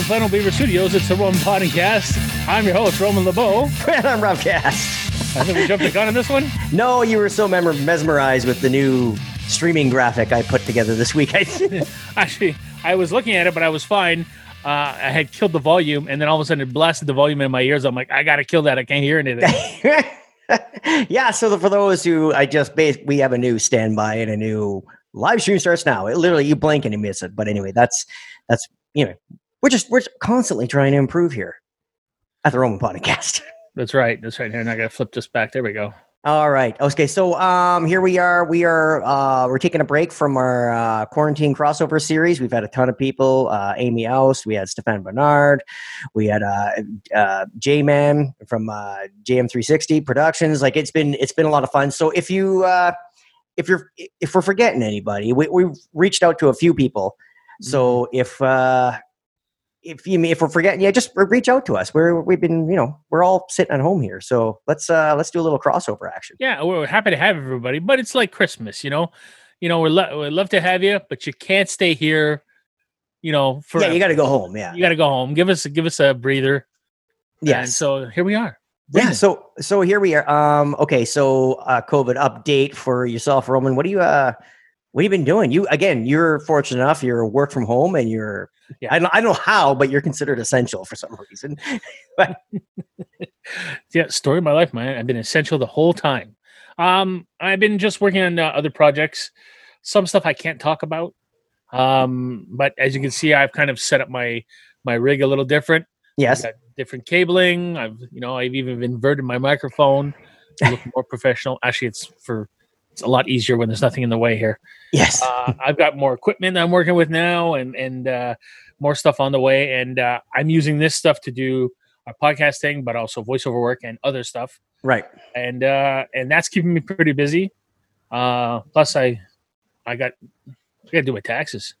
From Final Beaver Studios, it's the Roman Podcast. I'm your host, Roman LeBeau. And I'm Rob Cast. I think we jumped the gun on this one. No, you were so mem- mesmerized with the new streaming graphic I put together this week. Actually, I was looking at it, but I was fine. Uh, I had killed the volume, and then all of a sudden it blasted the volume in my ears. I'm like, I gotta kill that. I can't hear anything. yeah, so the, for those who I just bas- we have a new standby and a new live stream starts now. It literally you blink and you miss it. But anyway, that's that's you know we're just we're constantly trying to improve here at the Roman Podcast. That's right. That's right. Here, and I gotta flip this back. There we go. All right. Okay. So um, here we are. We are uh, we're taking a break from our uh, quarantine crossover series. We've had a ton of people. Uh, Amy Oust. We had Stefan Bernard. We had uh, uh, J Man from uh, JM360 Productions. Like it's been it's been a lot of fun. So if you uh, if you're if we're forgetting anybody, we we've reached out to a few people. So if uh, if you if we're forgetting, yeah, just reach out to us. We're we've been you know we're all sitting at home here, so let's uh let's do a little crossover action. Yeah, we're happy to have everybody, but it's like Christmas, you know. You know, we're lo- we'd love to have you, but you can't stay here. You know, for yeah, you got to go home. Yeah, you got to go home. Give us give us a breather. yeah. So here we are. Yeah, so so here we are. Um, okay, so uh, COVID update for yourself, Roman. What do you uh, what have you been doing? You again, you're fortunate enough. You're work from home, and you're Yeah. I don't I don't know how, but you're considered essential for some reason. but yeah, story of my life, man. I've been essential the whole time. Um, I've been just working on uh, other projects. Some stuff I can't talk about. Um, but as you can see, I've kind of set up my my rig a little different. Yes, different cabling. I've you know I've even inverted my microphone to look more professional. Actually, it's for it's a lot easier when there's nothing in the way here. yes. Uh, I've got more equipment I'm working with now, and and uh, more stuff on the way. And uh, I'm using this stuff to do our podcasting, but also voiceover work and other stuff. right. And uh, and that's keeping me pretty busy. Uh, plus, I I got I got to do my taxes.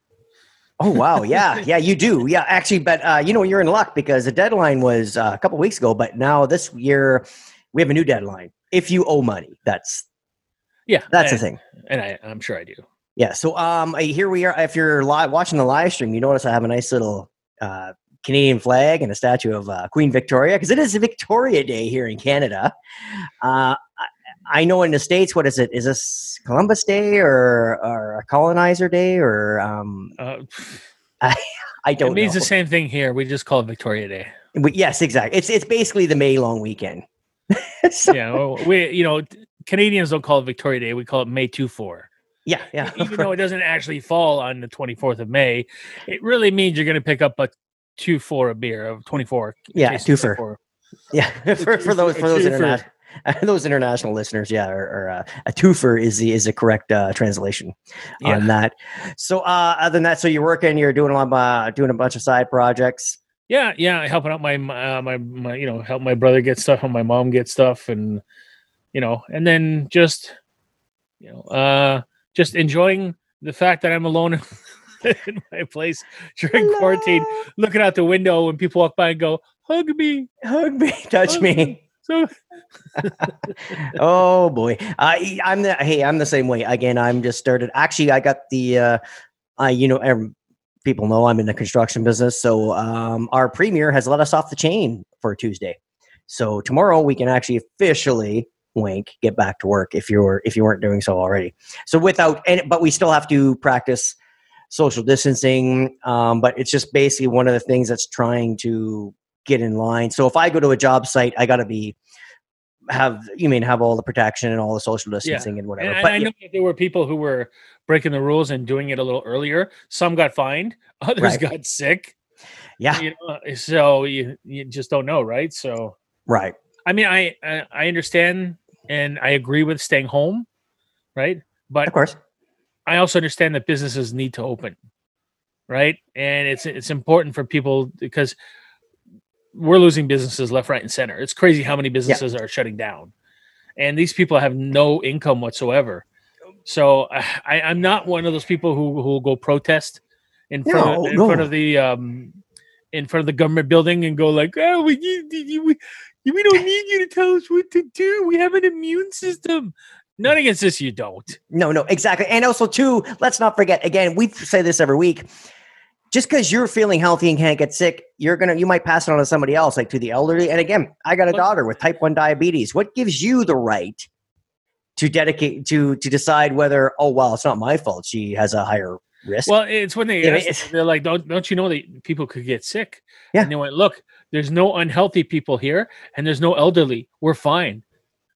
Oh wow, yeah, yeah, you do, yeah. Actually, but uh, you know you're in luck because the deadline was uh, a couple weeks ago, but now this year we have a new deadline. If you owe money, that's Yeah, that's the thing. and I, I'm sure I do. Yeah. So um, here we are. If you're live watching the live stream, you notice I have a nice little uh, Canadian flag and a statue of uh, Queen Victoria because it is Victoria Day here in Canada. Uh, I, I know in the states, what is it? Is this Columbus Day or or a colonizer day or um, Uh, I it don't It means know. the same thing here. We just call it Victoria Day. But yes, exactly. It's it's basically the May long weekend. So- Yeah, well, we you know Canadians don't call it Victoria Day. We call it May two four. yeah, yeah. even though it doesn't actually fall on the 24th of May, it really means you're going to pick up a two for a beer of 24. Yeah, Jason two for. 24. Yeah, for, for those for those twofer. international those international listeners, yeah, or, or uh, a twofer is the is the correct uh, translation Yeah. on that. So, uh, other than that, so you're working, you're doing a lot, of, uh, doing a bunch of side projects. Yeah, yeah, helping out my uh, my my you know help my brother get stuff and my mom get stuff and you know and then just you know uh just enjoying the fact that I'm alone in my place during quarantine, looking out the window when people walk by and go hug me, hug me, touch hug me. So oh boy, I I'm the hey, I'm the same way. Again, I'm just started. Actually, I got the. uh I you know. People know I'm in the construction business, so um, our premier has let us off the chain for Tuesday. So tomorrow we can actually officially wink get back to work if you're if you weren't doing so already. So without and but we still have to practice social distancing. Um, but it's just basically one of the things that's trying to get in line. So if I go to a job site, I got to be have you mean have all the protection and all the social distancing and whatever. And, but I know that there were people who were breaking the rules and doing it a little earlier. Some got fined, others Right. got sick. yeah, You know, so you you just don't know, right? So right. I mean, I I, I understand and I agree with staying home, right? But Of course. I also understand that businesses need to open, right? And it's it's important for people because we're losing businesses left, right, and center. It's crazy how many businesses are shutting down, and these people have no income whatsoever. So I, I'm not one of those people who who will go protest in front No, of, in no. front of the um in front of the government building and go like, oh, we we we don't need you to tell us what to do. We have an immune system. Not against this, you don't. No, no, exactly. And also, too, let's not forget. Again, we say this every week. Just because you're feeling healthy and can't get sick, you're gonna you might pass it on to somebody else, like to the elderly. And again, I got a daughter with type one diabetes. What gives you the right to dedicate to to decide whether oh well, it's not my fault she has a higher risk? Well, it's when they asked- it's- they're like, don't don't you know that people could get sick? Yeah. And they went, look, there's no unhealthy people here, and there's no elderly. We're fine.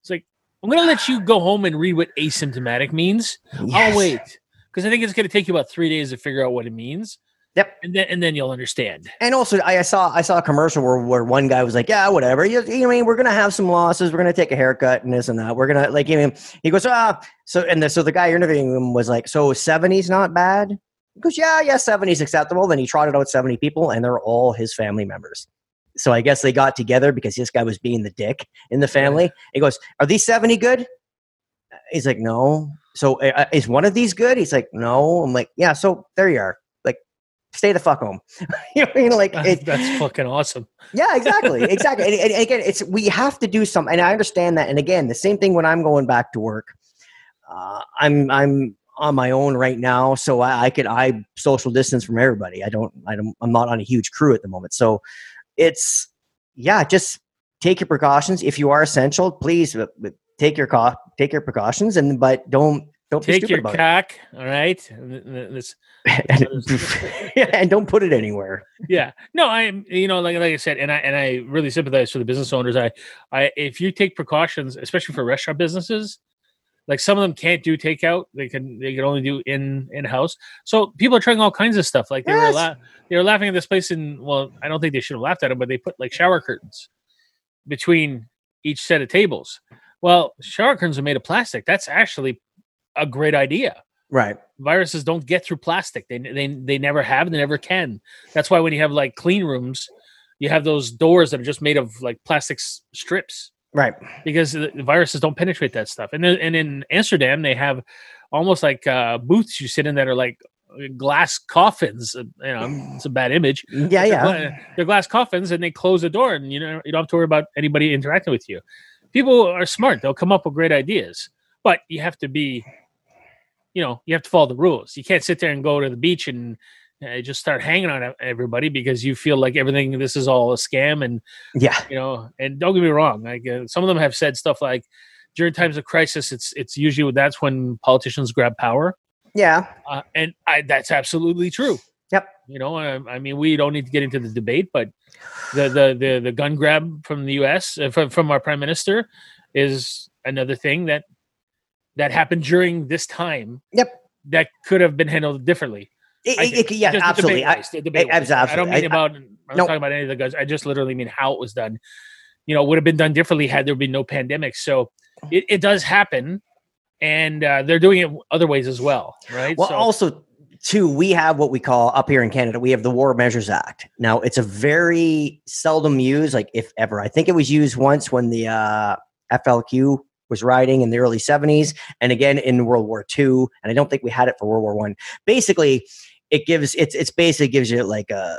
It's like I'm gonna let you go home and read what asymptomatic means. Yes. I'll wait because I think it's gonna take you about three days to figure out what it means. Yep. And then and then you'll understand. And also, I, I saw I saw a commercial where, where one guy was like, "Yeah, whatever. You, you know, I mean, we're gonna have some losses. We're gonna take a haircut and this and that. We're gonna like." I mean, he goes, "Ah." So and the, so the guy interviewing him was like, "So 70's not bad." He goes, "Yeah, yeah, 70's acceptable." Then he trotted out 70 people, and they're all his family members. So I guess they got together because this guy was being the dick in the family. He goes, "Are these 70 good?" He's like, "No." So uh, is one of these good? He's like, "No." I'm like, "Yeah." So there you are. Stay the fuck home. you know, like it, That's fucking awesome. yeah, exactly, exactly. and, and again, it's we have to do something, and I understand that. And again, the same thing when I'm going back to work. Uh, I'm I'm on my own right now, so I, I could I social distance from everybody. I don't I don't I'm not on a huge crew at the moment, so it's yeah, just take your precautions. If you are essential, please uh, take your co- take your precautions, and but don't don't Take your about cack, all right. And th- th- This it, and don't put it anywhere. yeah. No i'm you know like, like i said and i and i really sympathize for the business owners. I i if you take precautions especially for restaurant businesses like some of them can't do takeout. They can they can only do in in house so people are trying all kinds of stuff. Like they Yes. were la- they were laughing at this place and well i don't think they should have laughed at it but they put like shower curtains between each set of tables. Well shower curtains are made of plastic. That's actually a great idea Right. viruses don't get through plastic. They they they never have. They never can. That's why when you have like clean rooms, you have those doors that are just made of like plastic s- strips Right. because the viruses don't penetrate that stuff. And then, and in Amsterdam, they have almost like uh, booths you sit in that are like glass coffins. uh, You know, it's a bad image. Yeah. They're Yeah. They're glass coffins, and they close the door, and you know you don't have to worry about anybody interacting with you. People are smart; they'll come up with great ideas, but you have to be, you know, you have to follow the rules. You can't sit there and go to the beach and uh, just start hanging on everybody because you feel like everything this is all a scam, and Yeah. you know. And don't get me wrong; like uh, some of them have said stuff like, during times of crisis, it's it's usually that's when politicians grab power, Yeah. uh, and I, that's absolutely true. Yep. You know, I, I mean, we don't need to get into the debate, but the the the, the gun grab from the U.S. Uh, from from our prime minister is another thing that that happened during this time. Yep. That could have been handled differently. It, it- yeah, Just absolutely. debate I- wise, debate abs- wise. I don't absolutely. mean I- about. I'm not Nope. talking about any of the guns. I just literally mean how it was done. You know, would have been done differently had there been no pandemic. So it, it does happen, and uh, they're doing it other ways as well, right? Well, so, also, too, we have what we call up here in Canada, we have the War Measures Act. Now, it's a very seldom used, like if ever. I think it was used once when the uh, FLQ was riding in the early 70s, and again in World War II. And I don't think we had it for World War One. Basically, it gives it's it's basically gives you like a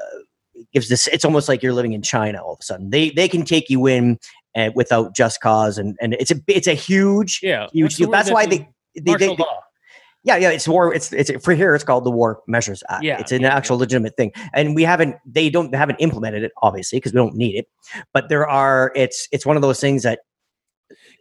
gives this. It's almost like you're living in China all of a sudden. They they can take you in uh, without just cause, and and it's a it's a huge yeah, huge deal. That's why the they. They, they, law. yeah, yeah, it's war. It's it's for here. It's called the War Measures Act. Yeah, it's an yeah, actual legitimate thing, and we haven't. They don't they haven't implemented it obviously because we don't need it. But there are. It's it's one of those things that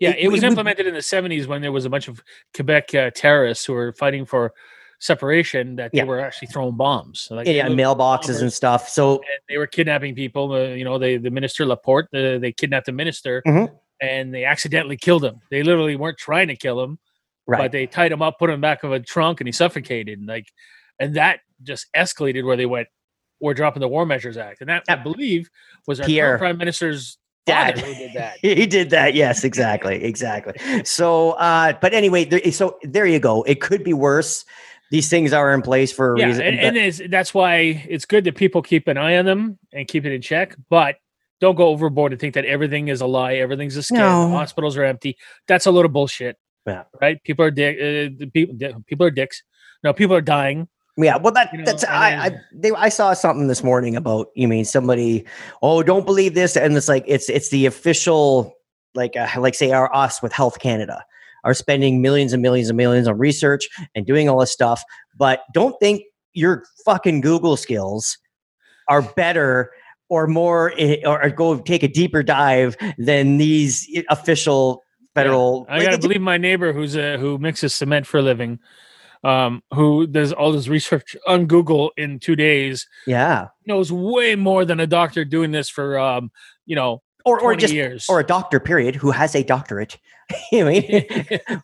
Yeah, It- it was we- implemented in the 70s when there was a bunch of Quebec uh, terrorists who were fighting for separation that they Yeah. were actually throwing bombs. Like, yeah, yeah, mailboxes and stuff. So and they were kidnapping people. Uh, you know, they the minister Laporte, uh, they kidnapped the minister, Mhm. and they accidentally killed him. They literally weren't trying to kill him, right, but they tied him up, put him back of a trunk, and he suffocated. Like, and that just escalated where they went. We're dropping the War Measures Act, and that I believe was our prime minister's Dad. father who did that. he did that. Yes, exactly, exactly. So, uh, but anyway, there, so there you go. It could be worse. These things are in place for a yeah, reason. and, but- and it's, that's why it's good that people keep an eye on them and keep it in check. But don't go overboard and think that everything is a lie, everything's a scam, No. hospitals are empty. That's a little bullshit. Yeah. Right? People are dick. Uh, people, di- people are dicks. No, people are dying. Yeah, well, that You know, that's and I I, they, I saw something this morning about you mean somebody oh don't believe this and it's like it's it's the official like uh, like say our us with Health Canada are spending millions and millions and millions on research and doing all this stuff, but don't think your fucking Google skills are better or more or, or go take a deeper dive than these official federal. I like, gotta believe my neighbor who's a who mixes cement for a living, um, who does all this research on Google in two days, yeah, knows way more than a doctor doing this for um, you know, or or just years. or a doctor period who has a doctorate you I mean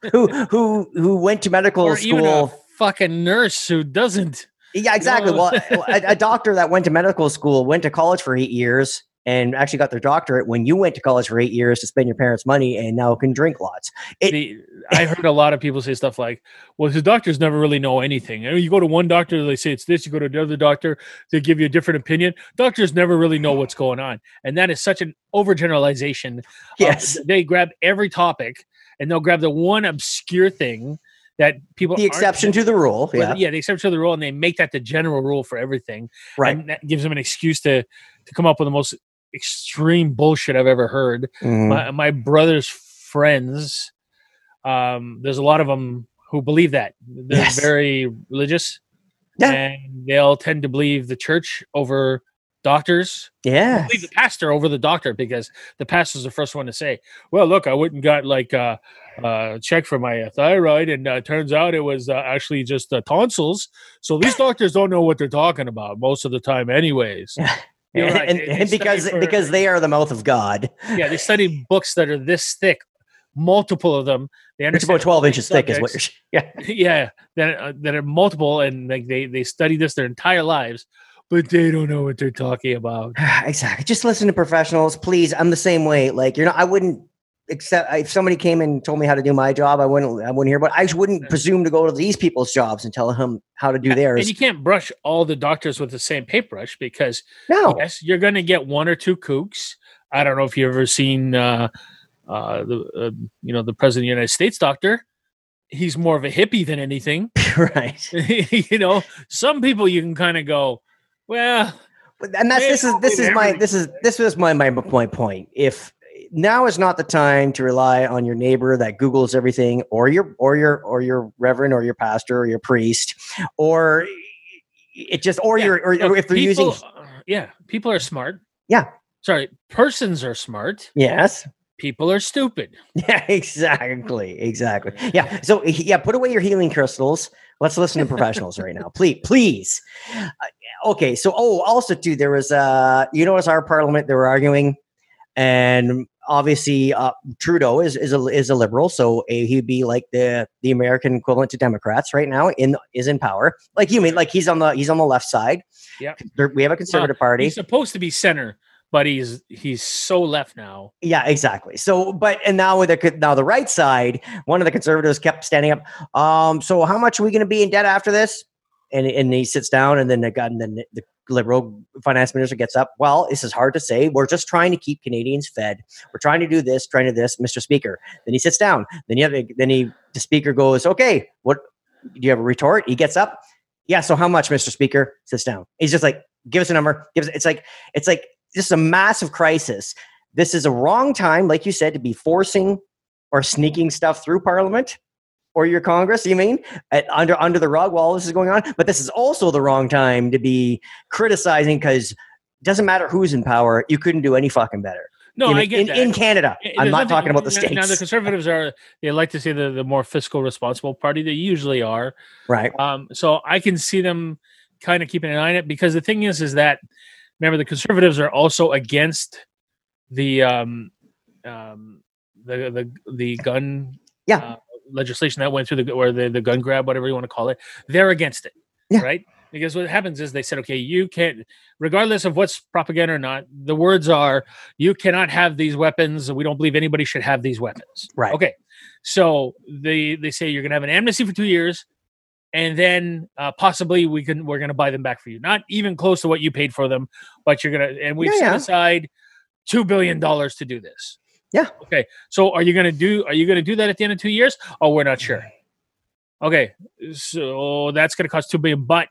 who who who went to medical or school fucking nurse who doesn't. yeah exactly know? well a, a doctor that went to medical school went to college for eight years and actually got their doctorate when you went to college for eight years to spend your parents money and now can drink lots It- the, I heard a lot of people say stuff like, "Well, the doctors never really know anything." And you go to one doctor, they say it's this. You go to another doctor, they give you a different opinion. Doctors never really know what's going on, and that is such an overgeneralization. of- yes they grab every topic and they'll grab the one obscure thing that people the exception to the rule yeah yeah, the exception to the rule, and they make that the general rule for everything. right and that gives them an excuse to to come up with the most extreme bullshit I've ever heard. Mhm. My my brother's friends, um, there's a lot of them who believe that they're Yes. very religious, Yeah. and they all tend to believe the church over doctors. yeah Believe the pastor over the doctor because the pastor's the first one to say, "Well, look, I went and got like uh, uh, check for my uh, thyroid, and uh, turns out it was uh, actually just uh, tonsils." So these doctors don't know what they're talking about most of the time, anyways. And, right. and, and because for- because they are the mouth of god yeah, they study books that are this thick, multiple of them. They understand about 12 all these inches thick is what subjects. you're yeah yeah that uh, that are multiple and like they they study this their entire lives but they don't know what they're talking about exactly. Just listen to professionals, please. I'm the same way. Like you're not. I wouldn't accept if somebody came and told me how to do my job. I wouldn't. I wouldn't hear. But I wouldn't presume to go to these people's jobs and tell them how to do and theirs. you can't brush all the doctors with the same paintbrush because No. yes you're going to get one or two kooks i don't know if you've ever seen uh uh the uh, you know the president of the united states doctor he's more of a hippie than anything right. you know some people you can kind of go well And that's this is this is my this is this was my my my point. If now is not the time to rely on your neighbor that Googles everything, or your or your or your reverend or your pastor or your priest, or it just or Yeah, your or, or if they're using people- uh, yeah people are smart Yeah. sorry persons are smart yes people are stupid Yeah, exactly, exactly. Yeah. So yeah, put away your healing crystals. Let's listen to professionals right now, please, please. Uh, okay. So oh, also too, there was uh, you know notice our parliament they were arguing, and obviously uh, Trudeau is is a is a liberal, so uh, he'd be like the the American equivalent to Democrats right now in is in power. Like you mean like he's on the he's on the left side. Yeah, We have a conservative party. he's supposed to be center but he's he's so left now Yeah, exactly. So, but and now with the now the right side, one of the conservatives kept standing up. Um, so how much are we going to be in debt after this? And and he sits down, and then the guy, and then the liberal finance minister gets up. Well, this is hard to say. We're just trying to keep Canadians fed. We're trying to do this, trying to this, Mr. Speaker. Then he sits down. Then you have then he the speaker goes, okay, what do you have a retort? He gets up. Yeah. So how much, Mr. Speaker? Sits down. He's just like, give us a number. Give us. It's like it's like this is a massive crisis this is a wrong time, like you said, to be forcing or sneaking stuff through Parliament or your Congress. You mean at, under under the rug while this is going on? But this is also the wrong time to be criticizing because it doesn't matter who's in power. You couldn't do any fucking better. no in, i get in, that in Canada. Eh, I'm not nothing- talking about the states. now the conservatives are they like to say the, the more fiscal responsible party they usually are right. Um, so I can see them kind of keeping an eye on it because the thing is, is that remember the conservatives are also against the um, um, the the the gun Yeah. uh, legislation that went through the or the the gun grab whatever you want to call it. They're against it, Yeah. right? Because what happens is they said, okay, you can't, regardless of what's propaganda or not, the words are, you cannot have these weapons. We don't believe anybody should have these weapons. Right. Okay. So they they say you're going to have an amnesty for two years, and then uh, possibly we can we're going to buy them back for you. Not even close to what you paid for them, but you're gonna and we've Yeah, set yeah. aside two billion dollars to do this. Yeah. Okay. So are you gonna do are you gonna do that at the end of two years? Oh, we're not sure. Okay. So that's gonna cost two billion, but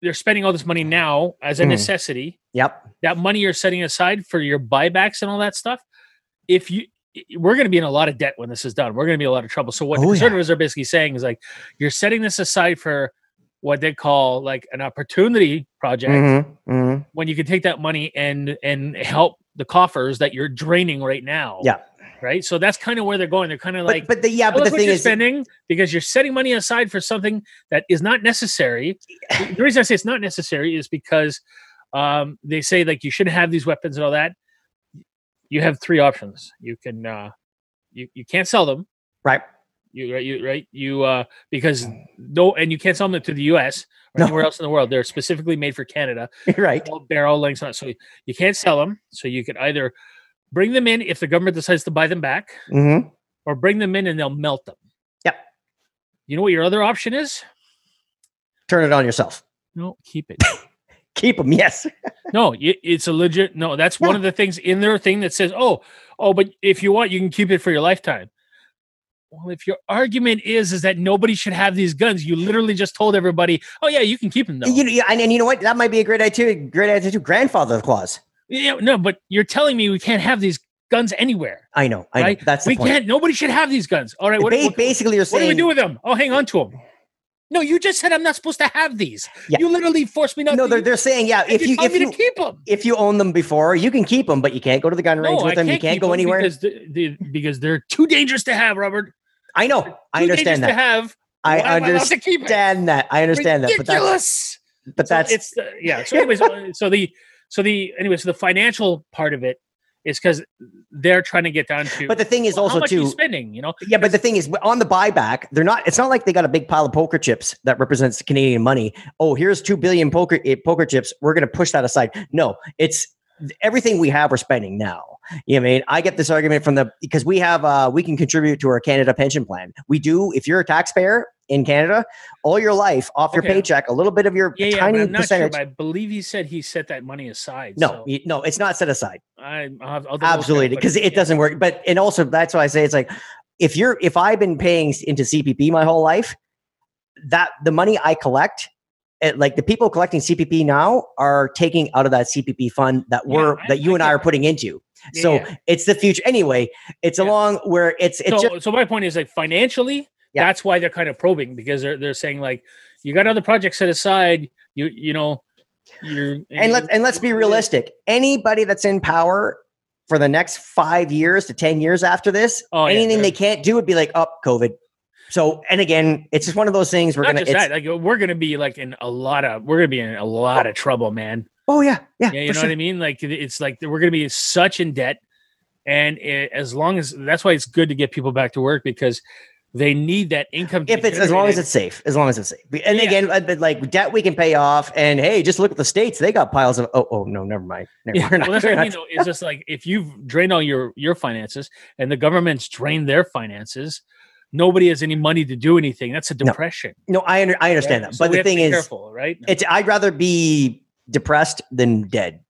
they're spending all this money now as a Mhm. necessity. Yep. That money you're setting aside for your buybacks and all that stuff. If you we're going to be in a lot of debt when this is done. We're going to be in a lot of trouble. So what the Oh, yeah. conservatives are basically saying is like you're setting this aside for what they call like an opportunity project hmm hmm when you can take that money and and help the coffers that you're draining right now. Yeah. Right. So that's kind of where they're going. They're kind of But, like, but the, yeah, but the thing is, spending because you're setting money aside for something that is not necessary. the reason I say it's not necessary is because um, they say like you shouldn't have these weapons and all that. You have three options. You can uh, you you can't sell them. right? You right you right you uh because no and you can't sell them to the U.S. or No. anywhere else in the world. They're specifically made for Canada right. all barrel lengths on. So you can't sell them. So you could either bring them in if the government decides to buy them back, hmm or bring them in and they'll melt them. Yep. You know what your other option is? Turn it on yourself. No, keep it. Keep them. Yes. no, it's a legit. No, that's one of the things in their thing that says, "Oh, oh, but if you want, you can keep it for your lifetime." Well, if your argument is is that nobody should have these guns, you literally just told everybody, "Oh yeah, you can keep them." Though. You, yeah, and, and you know what? That might be a great idea. Great idea too. Grandfather clause. Yeah, no, but you're telling me we can't have these guns anywhere, I know. I right? know. That's the we point. can't. Nobody should have these guns. All right, what, Ba- what, basically, you're saying. what do we do with them? Oh, hang on to them. No, you just said I'm not supposed to have these. Yeah. You literally forced me not. no. to They're, they're saying yeah. If you if me you to keep them. if you own them before, you can keep them, but you can't go to the gun range No, with them. You can't go anywhere. because the, because they're too dangerous to have, Robert. I know. I Too dangerous understand To that. have. I Why am to keep understand that. I understand that. But that's Ridiculous. but So that's it's the, yeah. So anyways, uh, so the so the anyways, so the financial part of it is because they're trying to get down to. but the thing is well, also how much are you too. spending. You know, Yeah, but the thing is, on the buyback, they're not. It's not like they got a big pile of poker chips that represents Canadian money. Oh, here's two billion poker eh, poker chips. We're going to push that aside. No, it's everything we have. We're spending now. You know I mean? I get this argument from the because we have uh we can contribute to our Canada pension plan. We do. If you're a taxpayer in Canada, all your life off your paycheck, a little bit of your yeah, yeah. Tiny I'm not sure. percentage. But I believe he said he set that money aside. no, so no, it's not set aside. I, I'll I'll Absolutely, because it yeah. doesn't work. But and also that's why I say it's like if you're if I've been paying into CPP my whole life, that the money I collect, it, like the people collecting CPP now are taking out of that CPP fund that we're that you and I are putting into. Yeah, so yeah. it's the future. Anyway, it's along where it's it's so, just so my point is like financially, that's why they're kind of probing because they're they're saying like you got other projects set aside. You you know, you're and let's and let's be realistic. Anybody that's in power for the next five years to ten years after this, Oh, anything they can't do would be like, up oh, COVID. So and again, it's just one of those things we're Not gonna. just that, like we're gonna be like in a lot of we're gonna be in a lot of trouble, man. oh yeah, yeah, Yeah, you know sure. what I mean. Like it's like we're gonna be such in debt, and it, as long as that's why it's good to get people back to work because they need that income. if it's as long as it's safe, as long as it's safe. And Yeah. again, uh, like debt we can pay off. And hey, just look at the states; they got piles of. Oh, oh no, never mind. Never, Yeah, not- well, that's what I mean. Though, it's just like if you've drained all your your finances and the government's drained their finances, nobody has any money to do anything. That's a depression. No, I under, I understand right? that, So but the thing is, careful, right? it's I'd rather be depressed than dead,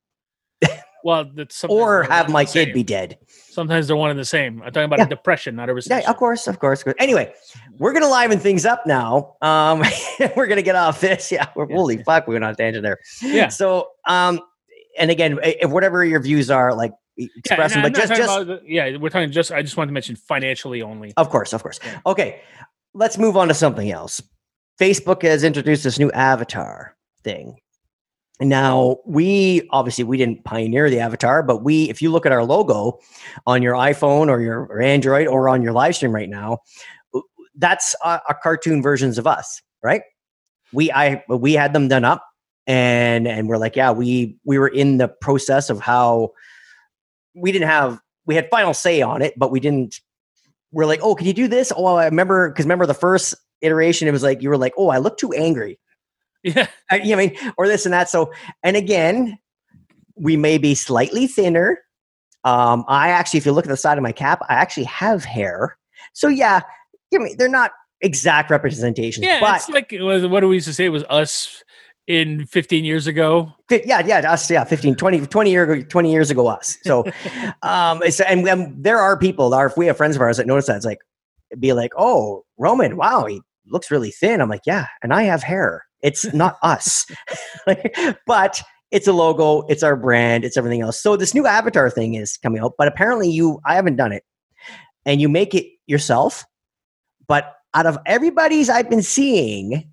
well, that's or have my kid same. be dead. Sometimes they're one and the same. I'm talking about Yeah. a depression, not a Yeah, recession. of course, of course. Anyway, we're gonna liven things up now. Um, we're gonna get off this. Yeah, we're, Yeah. holy fuck, we went on a tangent there. Yeah. So, um, and again, if whatever your views are, like Yeah, express and them, but just, just the- yeah, we're talking just. I just wanted to mention financially only. Of course, of course. Yeah. Okay, let's move on to something else. Facebook has introduced this new avatar thing. Now, we obviously we didn't pioneer the avatar, but we if you look at our logo on your iPhone or your or Android or on your live stream right now, that's a, a cartoon versions of us, right? We I we had them done up and and we're like, yeah, we we were in the process of how we didn't have we had final say on it, but we didn't we're like, oh, can you do this? Oh, I remember because remember the first iteration, it was like you were like, oh, I look too angry. Yeah, I, you know I mean, or this and that. So, and again, we may be slightly thinner. Um, I actually, if you look at the side of my cap, I actually have hair. So yeah, you know, they're not exact representations, yeah. but it's like what do we used to say? It was us in 15 years ago. Yeah, yeah, us, yeah, 15, 20, 20 year ago, 20 years ago, us. So, um, it's, and, and there are people, our, we have friends of ours that notice that. It's like, be like, oh, Roman, wow, he looks really thin. I'm like, yeah, and I have hair. It's not us. Like, but it's a logo, it's our brand, it's everything else. So this new avatar thing is coming out, but apparently you, I haven't done it, and you make it yourself. But out of everybody's I've been seeing,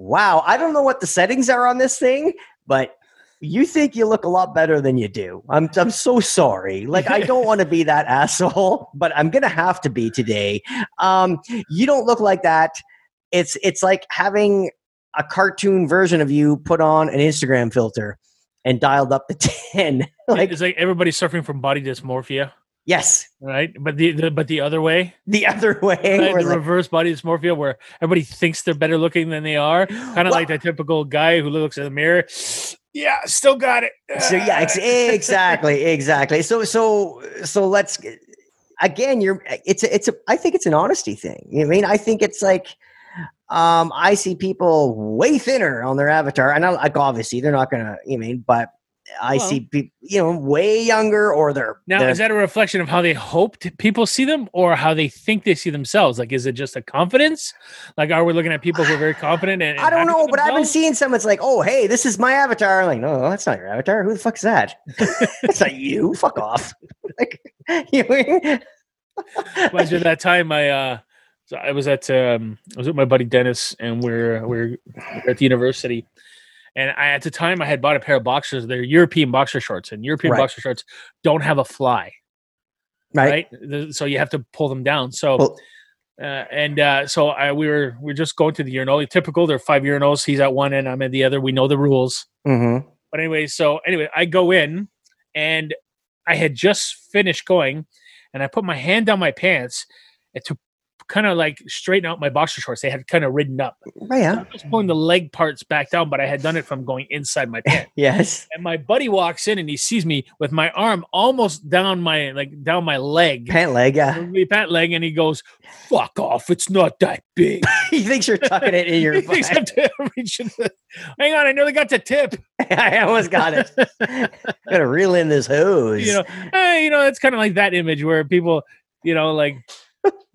wow, I don't know what the settings are on this thing, but you think you look a lot better than you do. I'm I'm so sorry. Like I don't want to be that asshole, but I'm gonna have to be today. Um, you don't look like that. It's it's like having a cartoon version of you put on an Instagram filter and dialed up to 10. like it's like everybody's suffering from body dysmorphia, yes, right? But the, the but the other way, the other way. right? the like, reverse body dysmorphia, where everybody thinks they're better looking than they are, kind of Well- like that typical guy who looks in the mirror. Yeah, still got it. so yeah ex- exactly exactly so so so let's again you're it's a, it's a i think it's an honesty thing you know i mean i think it's like um i see people way thinner on their avatar and I, like obviously they're not gonna you know I mean but i Well- see people you know way younger or they're Now, they're- is that a reflection of how they hoped people see them or how they think they see themselves? Like, is it just a confidence? Like, are we looking at people who are very confident? And, and I don't know, but I've been seeing some. It's like, oh, hey, this is my avatar. I'm like, no, that's not your avatar. Who the fuck is that? it's not you. Fuck off. like, you know what I reminds me of that time I uh so I was at um I was with my buddy Dennis and we're we're at the university and I at the time I had bought a pair of boxers they're European boxer shorts and European Right. boxer shorts don't have a fly right. right, so you have to pull them down so Well- uh, and uh, so I, we were we are just going to the urinal. Typical, there are five urinals. He's at one end, I'm at the other. We know the rules. Mm-hmm. But anyway, so anyway, I go in and I had just finished going and I put my hand down my pants and to kind of like straighten out my boxer shorts. They had kind of ridden up. Right, yeah. I was pulling the leg parts back down, but I had done it from going inside my pants. Yes. and my buddy walks in and he sees me with my arm almost down my like down my leg. Pant leg, yeah. my pant leg and he goes, Fuck off, it's not that big. he thinks you're tucking it in your he thinks I'm butt. to reach in the- Hang on, I nearly got the tip. I almost got it. Gotta reel in this hose. you know, eh, you know, it's kind of like that image where people, you know, like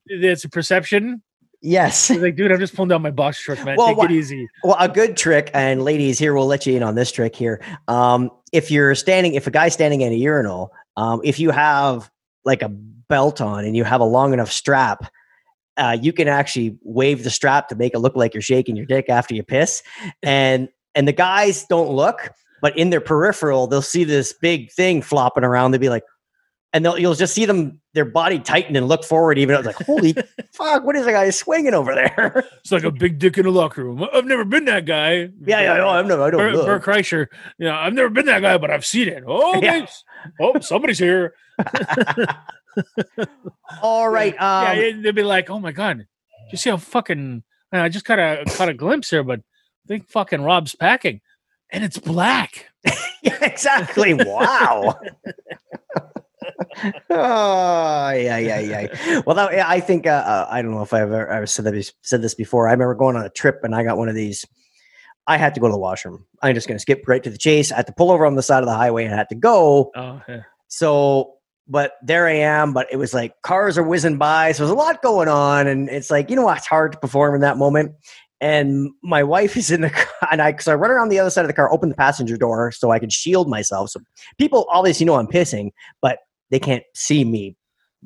it's a perception. yes. It's like, dude, I'm just pulling down my box shorts, man. Well, Take what- it easy. Well, a good trick, and ladies, here we'll let you in on this trick here. Um, if you're standing, if a guy's standing in a urinal, um, if you have like a belt on and you have a long enough strap, uh, you can actually wave the strap to make it look like you're shaking your dick after you piss, and and the guys don't look, but in their peripheral, they'll see this big thing flopping around. They'll be like, and they'll you'll just see them their body tighten and look forward. Even though it's like, holy fuck, what is that guy swinging over there? It's like a big dick in a locker room. I've never been that guy. yeah, yeah, no, I'm no, I don't Bert, look. Bert Kreischer. You know, I've never been that guy, but I've seen it. Oh, Yeah. okay. oh, somebody's here. All right. yeah, Um, yeah, they'd be like, "Oh my god, you see how fucking?" I just kind of caught a glimpse here, but I think fucking Rob's packing, and it's black. yeah, exactly. Wow. Oh yeah, yeah, yeah. Well, that, I think uh, uh, I don't know if I've ever, ever said that said this before. I remember going on a trip and I got one of these. I had to go to the washroom. I'm just going to skip right to the chase. I had to pull over on the side of the highway and I had to go. Oh, yeah. So, but there I am. But it was like cars are whizzing by. So there's a lot going on. And it's like, you know what? It's hard to perform in that moment. And my wife is in the car. And I, so I run around the other side of the car, open the passenger door so I can shield myself. So people obviously know I'm pissing, but they can't see me.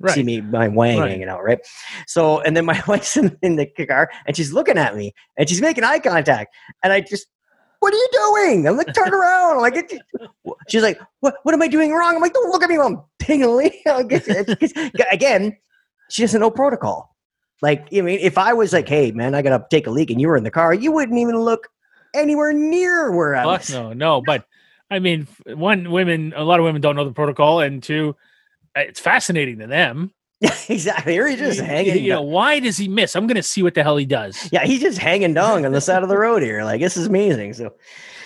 See Right. me, my wang Right. hanging out, right? So, and then my wife's in, in the car and she's looking at me and she's making eye contact. And I just, what are you doing? I'm like, turn around. I'm like, she's like, what, what am I doing wrong? I'm like, don't look at me I'm tingling. Again, she doesn't know protocol. Like, I mean, if I was like, hey, man, I got to take a leak and you were in the car, you wouldn't even look anywhere near where I Fuck was. no, no. But I mean, one, women, a lot of women don't know the protocol, and two, it's fascinating to them. Yeah, exactly. Or he's just hanging. You know, why does he miss? I'm going to see what the hell he does. yeah, he's just hanging dong on the side of the road here. Like, this is amazing. So,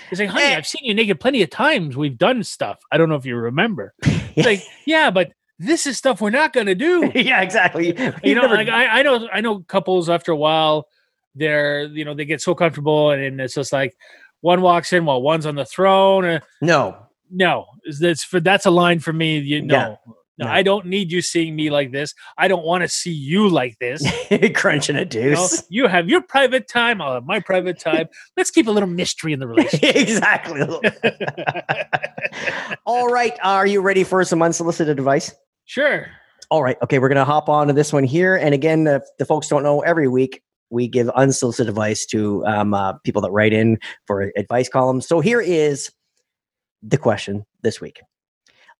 He's like, honey, Eh. I've seen you naked plenty of times. We've done stuff. I don't know if you remember. It's like, yeah, but this is stuff we're not going to do. yeah, exactly. you You've know, never- like I, I know, I know couples after a while, they're, you know, they get so comfortable and it's just like, one walks in while one's on the throne. Uh, No. no, that's for that's a line for me. You know, Yeah. No, No. I don't need you seeing me like this. I don't want to see you like this. Crunching a You, know? deuce. you have your private time. I'll have my private time. Let's keep a little mystery in the relationship. exactly. All right. Are you ready for some unsolicited advice? sure. All right. Okay. We're going to hop on to this one here. And again, if the folks don't know, every week we give unsolicited advice to um, uh, people that write in for advice columns. So here is the question this week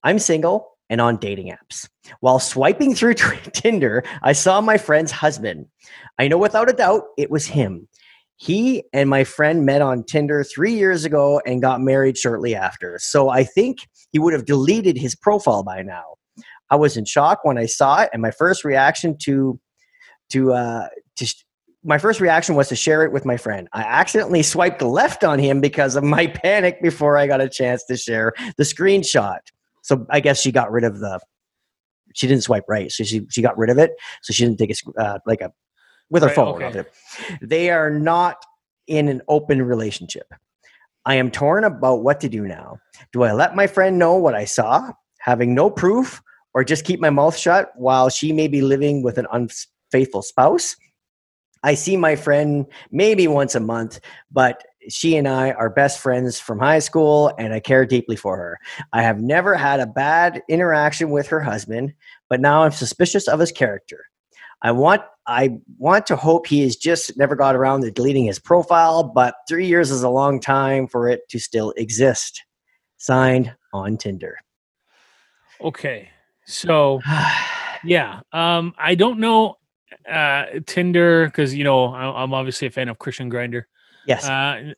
I'm single and on dating apps. While swiping through Tinder, I saw my friend's husband. I know without a doubt it was him. He and my friend met on Tinder three years ago and got married shortly after. So I think he would have deleted his profile by now. I was in shock when I saw it, and my first reaction to to uh, to sh- my first reaction was to share it with my friend. I accidentally swiped left on him because of my panic before I got a chance to share the screenshot. So I guess she got rid of the. She didn't swipe right, so she she got rid of it. So she didn't take a uh, like a with her Right, phone. okay. They are not in an open relationship. I am torn about what to do now. Do I let my friend know what I saw, having no proof, or just keep my mouth shut while she may be living with an unfaithful spouse? I see my friend maybe once a month, but she and I are best friends from high school and I care deeply for her. I have never had a bad interaction with her husband, but now I'm suspicious of his character. I want I want to hope he has just never got around to deleting his profile, but 3 years is a long time for it to still exist. Signed on Tinder. Okay. So yeah, um, I don't know uh Tinder because you know I, I'm obviously a fan of Christian Grinder. Yes. Uh,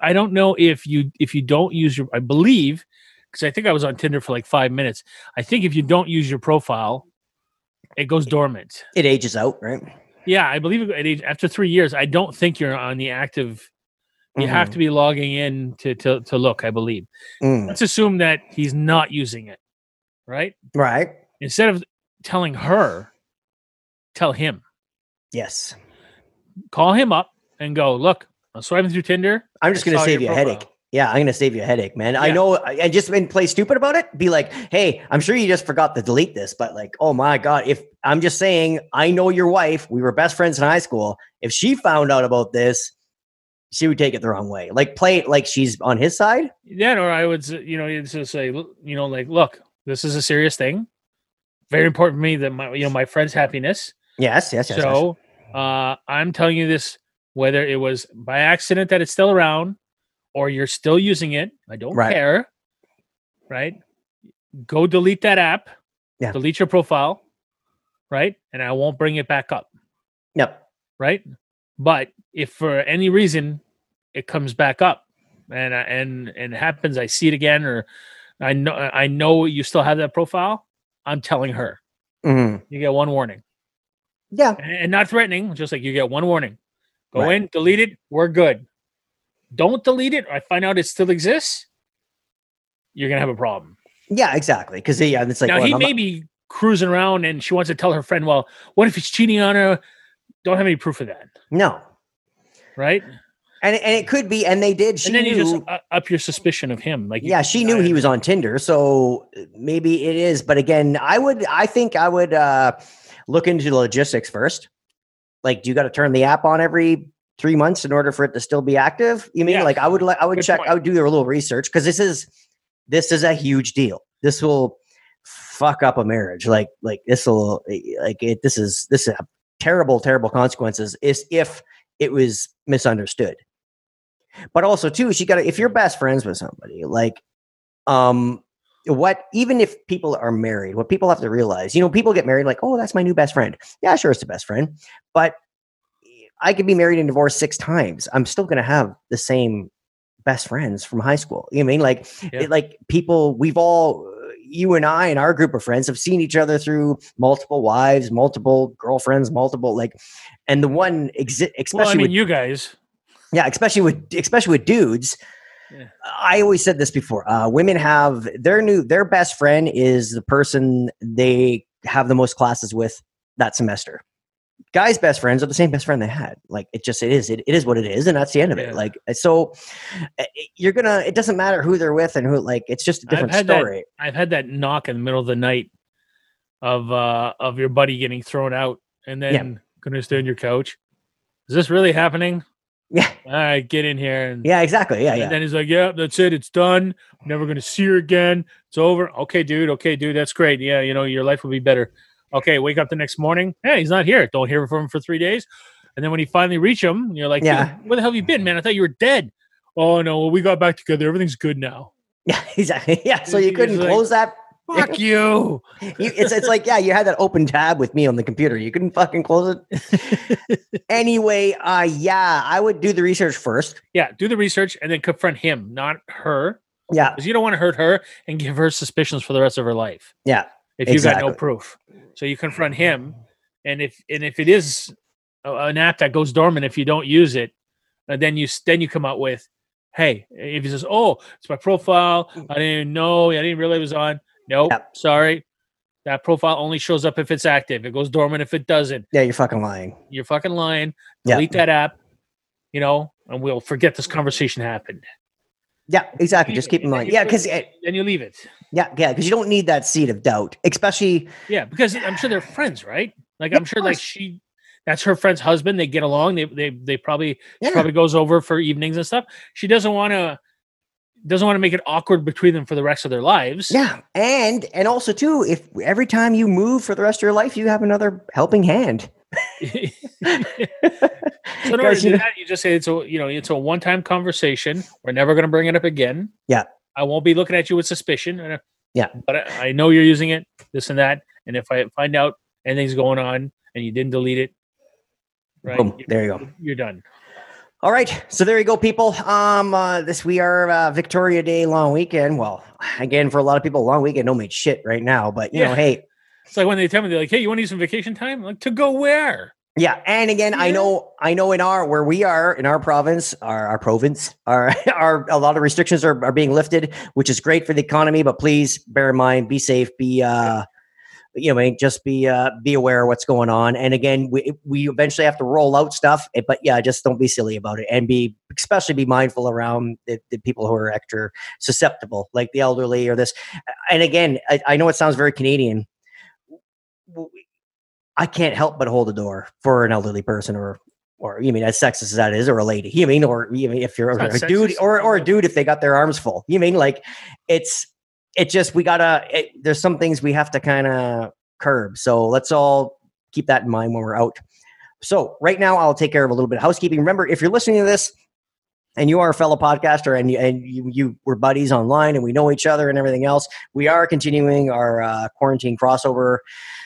I don't know if you if you don't use your I believe because I think I was on Tinder for like five minutes. I think if you don't use your profile, it goes dormant. it ages out, right? Yeah, I believe it, it- after three years, I don't think you're on the active. You have Mhm. to be logging in to, to to look. I believe. Mm, Let's assume that he's not using it, right? right. Instead of telling her, tell him. Yes. Call him up and go. Look, swiping through Tinder. I'm just going to save you a headache. Yeah, I'm going to save you a headache, man. I know, and just and play stupid about it. Be like, hey, I'm sure you just forgot to delete this, but like, oh my god, if I'm just saying, I know your wife. We were best friends in high school. If she found out about this, she would take it the wrong way. Like, play it like she's on his side. Yeah, or I would, you know, just say, you know, like, look, this is a serious thing. Very important to me that my, you know, my friend's happiness. Yes, yes, yes. yes. so, uh, I'm telling you this, whether it was by accident that it's still around, or you're still using it. I don't Right. care. Right? Go delete that app. Yeah. Delete your profile. Right, and I won't bring it back up. Yep. right? But if for any reason it comes back up and I- and and it happens, I see it again, or I know I know you still have that profile. I'm telling her Mhm. you get one warning, Yeah. and not threatening, just like you get one warning. Go Right. in, delete it. We're good. Don't delete it. I find out it still exists. You're gonna have a problem. Yeah. Exactly. Because yeah, it's like now well, he I'm may not- be cruising around and she wants to tell her friend, "Well, what if he's cheating on her?" Don't have any proof of that, no, right? and and it could be, and they did. She and then knew, you just uh, up your suspicion of him. Like, yeah, she knew he was on Tinder, so maybe it is. But again, I would, I think I would uh look into the logistics first. Like, do you got to turn the app on every three months in order for it to still be active? You mean Yeah. like I would, like I would Good check, point. I would do a little research because this is this is a huge deal. This will fuck up a marriage. Like, like this will like it. This is this is terrible, terrible consequences. Is if it was misunderstood. But also too, she got to if you're best friends with somebody, like um what even if people are married, what people have to realize, you know, people get married like, oh, that's my new best friend. Yeah, sure, it's the best friend. But I could be married and divorced six times. I'm still gonna have the same best friends from high school. You know what I mean? Like Yeah. it, like people we've all you and I and our group of friends have seen each other through multiple wives, multiple girlfriends, multiple like and the one exi- especially well, I mean, with you guys. yeah, especially with especially with dudes. Yeah. I always said this before. Uh, women have their new their best friend is the person they have the most classes with that semester. guys' best friends are the same best friend they had. Like it just it is it, it is what it is, and that's the end of Yeah. it. Like so, uh, you're gonna. It doesn't matter who they're with and who. Like it's just a I've different that- story. I've had that knock in the middle of the night of uh of your buddy getting thrown out and then gonna stay on your couch. Is this really happening? Yeah, All right, get in here and yeah, exactly. Yeah, And yeah, then he's like, "Yeah, that's it. It's done. I'm never going to see her again. It's over." Okay, dude. Okay, dude. That's great. Yeah, you know, your life will be better. Okay, wake up the next morning. Hey, he's not here. Don't hear from him for three days. And then when you finally reach him, you're like, Yeah. Where the hell have you been, man? I thought you were dead." Oh no, well, we got back together. Everything's good now. yeah, exactly. Yeah, so you couldn't like, close that. Fuck you. You, it's it's like yeah, you had that open tab with me on the computer. You couldn't fucking close it. anyway, uh, yeah, I would do the research first. Yeah, do the research and then confront him, not her, Yeah, because you don't want to hurt her and give her suspicions for the rest of her life. yeah, if you got no proof. So you confront him, and if and if it is an app that goes dormant if you don't use it, uh, then you then you come out with, hey, if he says, oh, it's my profile, I didn't even know, I didn't realize it was on. Nope, Yep. sorry, that profile only shows up if it's active. It goes dormant if it doesn't. yeah. You're fucking lying. You're fucking lying. Delete that app, you know, and we'll forget this conversation happened. Yeah, exactly. Just keep in mind. Yeah, because then you leave it. yeah, yeah, because you don't need that seed of doubt, especially Yeah, because I'm sure they're friends, right? Like Yeah, I'm sure like she that's her friend's husband. They get along. They they they probably yeah, she probably goes over for evenings and stuff. She doesn't want to doesn't want to make it awkward between them for the rest of their lives. yeah, and and also too, if every time you move for the rest of your life, you have another helping hand. So in order to do know- that, you just say it's a you know it's a one time conversation. We're never going to bring it up again. Yeah. I won't be looking at you with suspicion. uh, Yeah. but I, I know you're using it, this and that. And if I find out anything's going on and you didn't delete it, right? Boom, there you go. You're done. All right, so there you go, people. Um, uh, this we are uh, Victoria Day long weekend. Well, again, for a lot of people, long weekend don't mean shit right now, but you know, hey, It's like when they tell me they're like, "Hey, you want to use some vacation time?" I'm like to go where? Yeah, and again, I know, I know, in our where we are in our province, our, our province, our, our a lot of restrictions are, are being lifted, which is great for the economy. But please bear in mind, be safe, be uh, you know, just be uh, be aware of what's going on. And again, we we eventually have to roll out stuff, eh, but yeah, just don't be silly about it, and be especially be mindful around the, the people who are extra susceptible, like the elderly or this. And again, I, I know it sounds very Canadian. I can't help but hold the door for an elderly person or or you mean as sexist as that is, or a lady. You mean, or you mean if you're not a dude or or a dude if they got their arms full. You mean like it's it just we gotta it, there's some things we have to kind of curb. So let's all keep that in mind when we're out. So right now I'll take care of a little bit of housekeeping. Remember, if you're listening to this and you are a fellow podcaster and you, and you, you were buddies online and we know each other and everything else, we are continuing our uh, quarantine crossover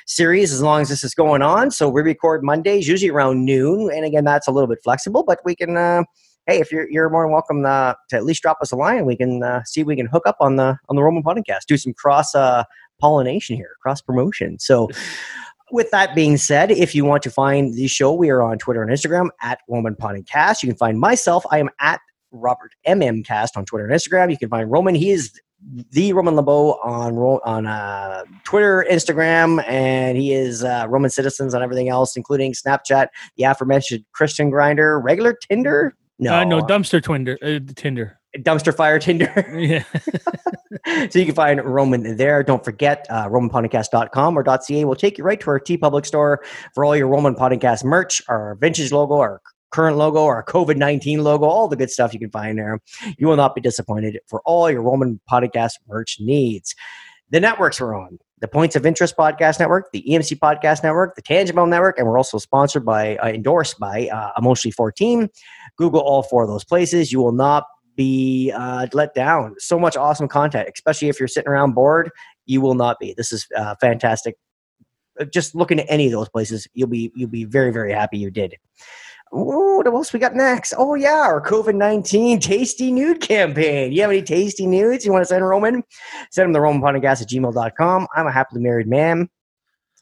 series as long as this is going on. So we record Mondays, usually around noon. And again, that's a little bit flexible, but we can, uh, hey, if you're, you're more than welcome uh, to at least drop us a line we can uh, see if we can hook up on the, on the Roman podcast, do some cross uh, pollination here, cross promotion. So with that being said, if you want to find the show, we are on Twitter and Instagram at Roman Podcast. You can find myself. I am at Robert MM Cast on Twitter and Instagram. You can find Roman. He is the Roman LeBeau on on uh, Twitter, Instagram, and he is uh, Roman Citizens on everything else, including Snapchat, the aforementioned Christian Grinder, regular Tinder. No, Uh, no dumpster twinder, uh, Tinder. dumpster fire Tinder. Yeah. so you can find Roman there. Don't forget, uh, RomanPodcast.com or .ca will take you right to our TeePublic store for all your Roman Podcast merch, our vintage logo, our current logo, our COVID 19 logo, all the good stuff you can find there. You will not be disappointed for all your Roman Podcast merch needs. The networks we're on the Points of Interest Podcast Network, the EMC Podcast Network, the Tangent-Bound Network, and we're also sponsored by, uh, endorsed by uh, Emotionally 14. Google all four of those places. You will not be uh, let down. So much awesome content, especially if you're sitting around bored. You will not be. This is uh, fantastic. Uh, Just looking at any of those places, you'll be you'll be very very happy you did. Ooh, what else we got next? Oh yeah, our COVID nineteen tasty nude campaign. You have any tasty nudes you want to send Roman? Send them to RomanPodcast at gmail.com. I'm a happily married man.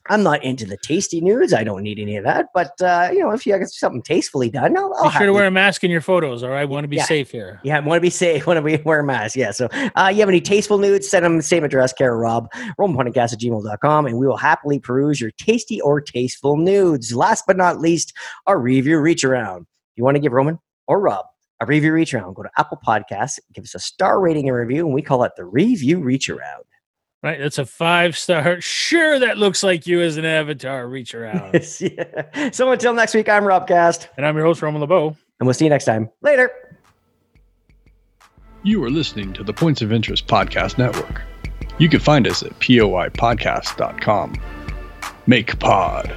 I'm not into the tasty nudes. I don't need any of that. But uh, you know, if you have something tastefully done, I'll, I'll Be sure to wear a mask in your photos. All right, want to be Yeah. safe here. Yeah, want to be safe, want to be wear a mask. Yeah. So uh, you have any tasteful nudes, send them the same address, Kara Rob, romanpodcast at gmail.com, and we will happily peruse your tasty or tasteful nudes. Last but not least, our review reach around. If you want to give Roman or Rob a review reach around, go to Apple Podcasts, give us a star rating and review, and we call it the review reach around. Right, that's a five star. Sure, that looks like you as an avatar. Reach around. yeah. So until next week, I'm Rob Cast, and I'm your host, Roman LeBeau. and we'll see you next time. Later. You are listening to the Points of Interest Podcast Network. You can find us at poipodcast.com. Make pod.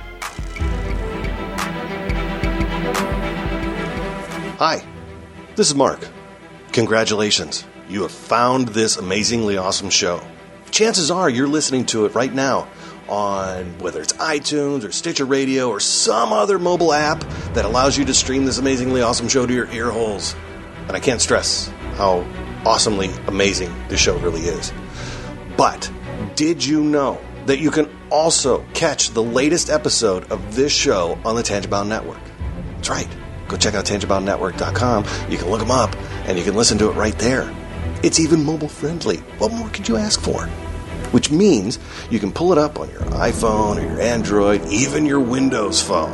Hi, this is Mark. Congratulations, you have found this amazingly awesome show. Chances are you're listening to it right now on whether it's iTunes or Stitcher Radio or some other mobile app that allows you to stream this amazingly awesome show to your ear holes. And I can't stress how awesomely amazing this show really is. But did you know that you can also catch the latest episode of this show on the Tangent-Bound Network? That's right. Go check out tangentboundnetwork.com. You can look them up and you can listen to it right there. It's even mobile friendly. What more could you ask for? Which means you can pull it up on your iPhone or your Android, even your Windows phone.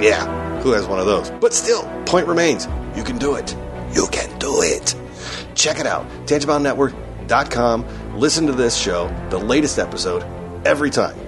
Yeah, who has one of those? But still, point remains you can do it. You can do it. Check it out. tangentboundnetwork.com. Listen to this show, the latest episode, every time.